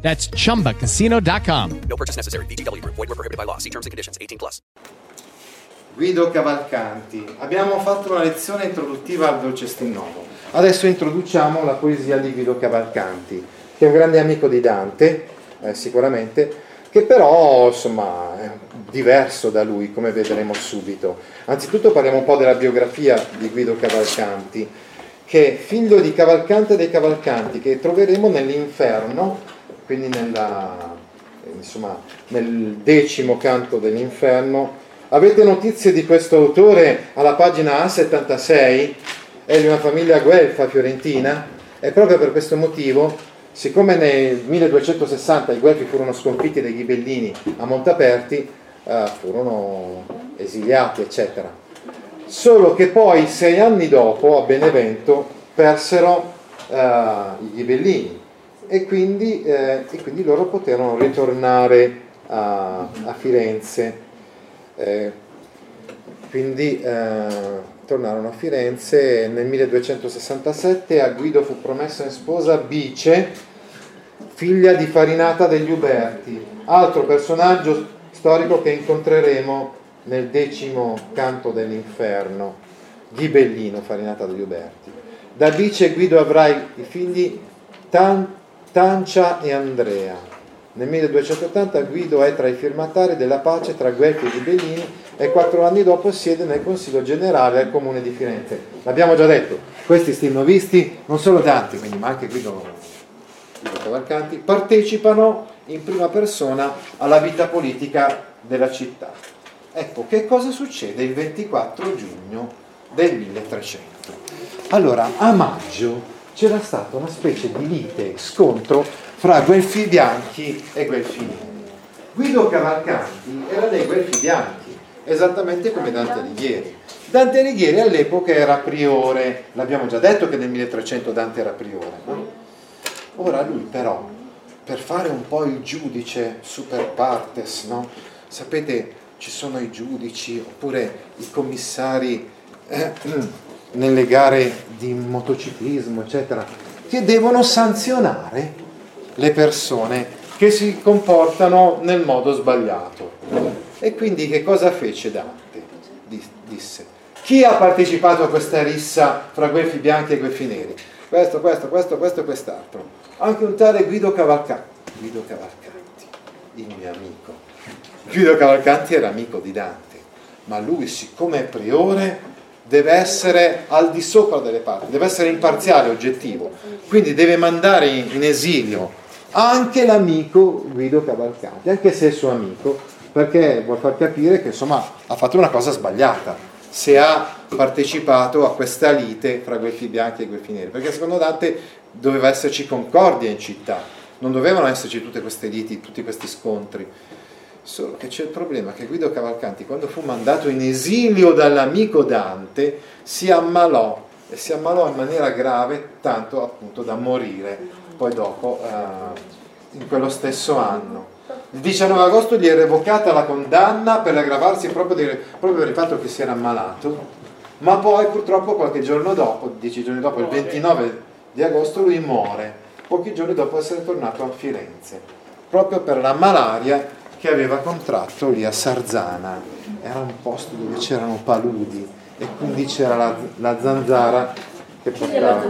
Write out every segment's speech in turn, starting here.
That's chumbacasino.com. No purchase necessary. VGW Group. Void were prohibited by law. See terms and conditions. 18 plus. Guido Cavalcanti. Abbiamo fatto una lezione introduttiva al Dolce Stinnovo. Adesso introduciamo la poesia di Guido Cavalcanti, che è un grande amico di Dante, eh, sicuramente, che però insomma è diverso da lui, come vedremo subito. Anzitutto parliamo un po' della biografia di Guido Cavalcanti, che è figlio di Cavalcante dei Cavalcanti, che troveremo nell'inferno, quindi nella, insomma, nel decimo canto dell'inferno. Avete notizie di questo autore alla pagina A76? È di una famiglia guelfa fiorentina e proprio per questo motivo, siccome nel 1260 i guelfi furono sconfitti dai ghibellini a Montaperti, eh, furono esiliati, eccetera. Solo che poi, sei anni dopo, a Benevento, persero eh, i ghibellini e quindi, eh, e quindi loro poterono ritornare a, a Firenze. Eh, quindi eh, tornarono a Firenze nel 1267 a Guido fu promessa in sposa Bice, figlia di Farinata degli Uberti, altro personaggio storico che incontreremo nel decimo canto dell'inferno, Ghibellino, Farinata degli Uberti. Da Bice Guido avrà i figli Tan, Tancia e Andrea. Nel 1280 Guido è tra i firmatari della pace tra Guelfi e Ghibellini e quattro anni dopo siede nel Consiglio Generale al Comune di Firenze. L'abbiamo già detto, questi stilnovisti, non solo Dante, quindi, ma anche Guido, Guido Cavalcanti, partecipano in prima persona alla vita politica della città. Ecco, che cosa succede il 24 giugno del 1300? Allora, a maggio c'era stata una specie di lite, scontro fra Guelfi bianchi e Guelfi neri. Guido Cavalcanti era dei Guelfi bianchi, esattamente come Dante Alighieri. Dante Alighieri all'epoca era priore, l'abbiamo già detto che nel 1300 Dante era priore. No? Ora lui però, per fare un po' il giudice super partes, no? sapete ci sono i giudici oppure i commissari eh, nelle gare di motociclismo, eccetera, che devono sanzionare le persone che si comportano nel modo sbagliato. E quindi che cosa fece Dante? Disse, chi ha partecipato a questa rissa fra guelfi bianchi e guelfi neri? Questo, questo, questo, questo e quest'altro. Anche un tale Guido Cavalcanti. Guido Cavalcanti, il mio amico. Guido Cavalcanti era amico di Dante, ma lui siccome è priore deve essere al di sopra delle parti, deve essere imparziale, oggettivo. Quindi deve mandare in esilio anche l'amico Guido Cavalcanti, anche se è suo amico, perché vuol far capire che insomma ha fatto una cosa sbagliata se ha partecipato a questa lite fra Guelfi bianchi e Guelfi neri, perché secondo Dante doveva esserci concordia in città, non dovevano esserci tutte queste liti, tutti questi scontri. Solo che c'è il problema che Guido Cavalcanti, quando fu mandato in esilio dall'amico Dante, si ammalò e si ammalò in maniera grave, tanto appunto da morire poi dopo, eh, in quello stesso anno. Il 19 agosto gli è revocata la condanna per l'aggravarsi proprio, di, proprio per il fatto che si era ammalato, ma poi purtroppo qualche giorno dopo, dieci giorni dopo, il 29 di agosto, lui muore, pochi giorni dopo essere tornato a Firenze, proprio per la malaria che aveva contratto lì a Sarzana. Era un posto dove c'erano paludi e quindi c'era la, la zanzara che portava,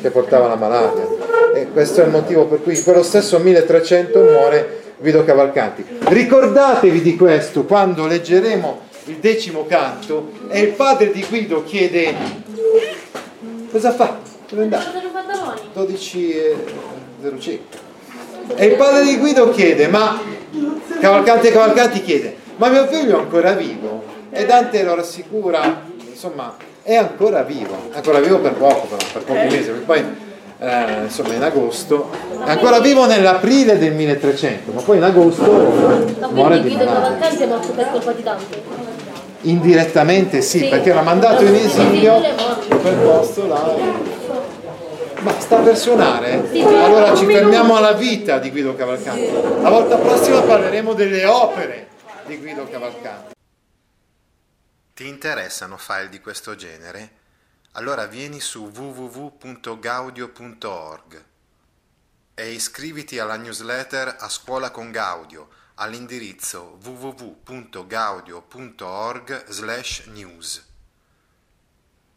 che portava, la malaria. E questo è il motivo per cui in quello stesso 1300 muore Guido Cavalcanti. Ricordatevi di questo quando leggeremo il decimo canto e il padre di Guido chiede cosa fa? Dove andare? 12 e 05. E il padre di Guido chiede, ma Cavalcanti e Cavalcanti chiede, ma mio figlio è ancora vivo? E Dante lo rassicura, insomma, è ancora vivo, ancora vivo per poco però, per pochi mesi, perché poi eh, insomma in agosto, è ancora vivo nell'aprile del 1300, ma poi in agosto Ma muore di. Cavalcanti è morto per colpa di Dante? Indirettamente sì, Sì. perché era mandato in esilio in quel posto là. Ma sta per suonare? Allora ci fermiamo alla vita di Guido Cavalcanti. La volta prossima parleremo delle opere di Guido Cavalcanti. Ti interessano file di questo genere? Allora vieni su www.gaudio.org e iscriviti alla newsletter A Scuola con Gaudio all'indirizzo www.gaudio.org/news.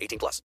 18 plus.